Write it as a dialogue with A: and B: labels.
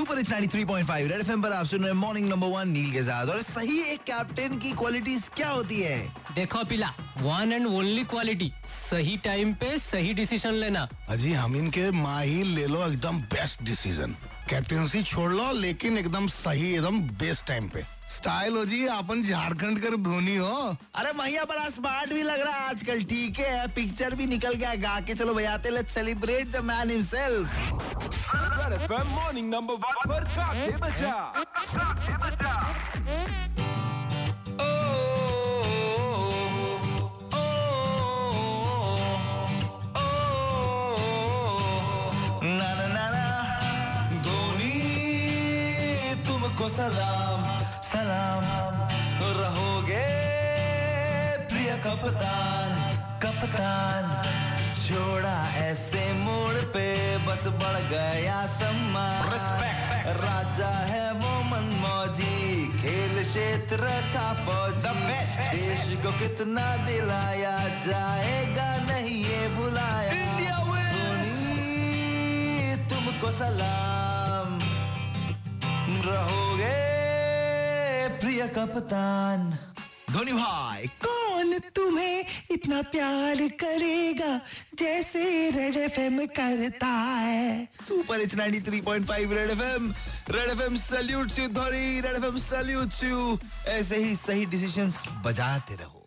A: Super it's 93.5 red FM पर आप सुन रहे मॉर्निंग नंबर वन नील के साथ। और सही एक कैप्टन की क्वालिटीज क्या होती है?
B: देखो पिला वन एंड ओनली क्वालिटी सही टाइम पे सही डिसीज़न लेना।
C: अजी हम इनके माही ले लो एकदम बेस्ट डिसीज़न कैप्टनसी छोड़ लो लेकिन एकदम सही एकदम बेस्ट टाइम पे। स्टाइल हो जी अपन झारखंड कर धोनी हो।
A: अरे भैया बड़ा स्मार्ट भी लग रहा है आजकल। ठीक है पिक्चर भी निकल गया गा के चलो बजाते let's celebrate the man himself
D: morning number one पर काके बजा।
A: तुमको सलाम सलाम। रहोगे प्रिय कप्तान कप्तान। छोड़ा ऐसे मोड़ पे बस बढ़ गया सम्मान। राजा है वो मनमौजी खेल क्षेत्र का फौजी। देश को कितना दिलाया जाएगा नहीं ये धोनी तुमको सलाम। प्रिय कप्तान। धोनी भाई, कौन तुम्हें इतना प्यार करेगा जैसे रेड एफएम करता है? Super it's 93.5 red FM red FM salute you Dhoni red FM salute you ऐसे ही सही डिसीजंस बजाते रहो।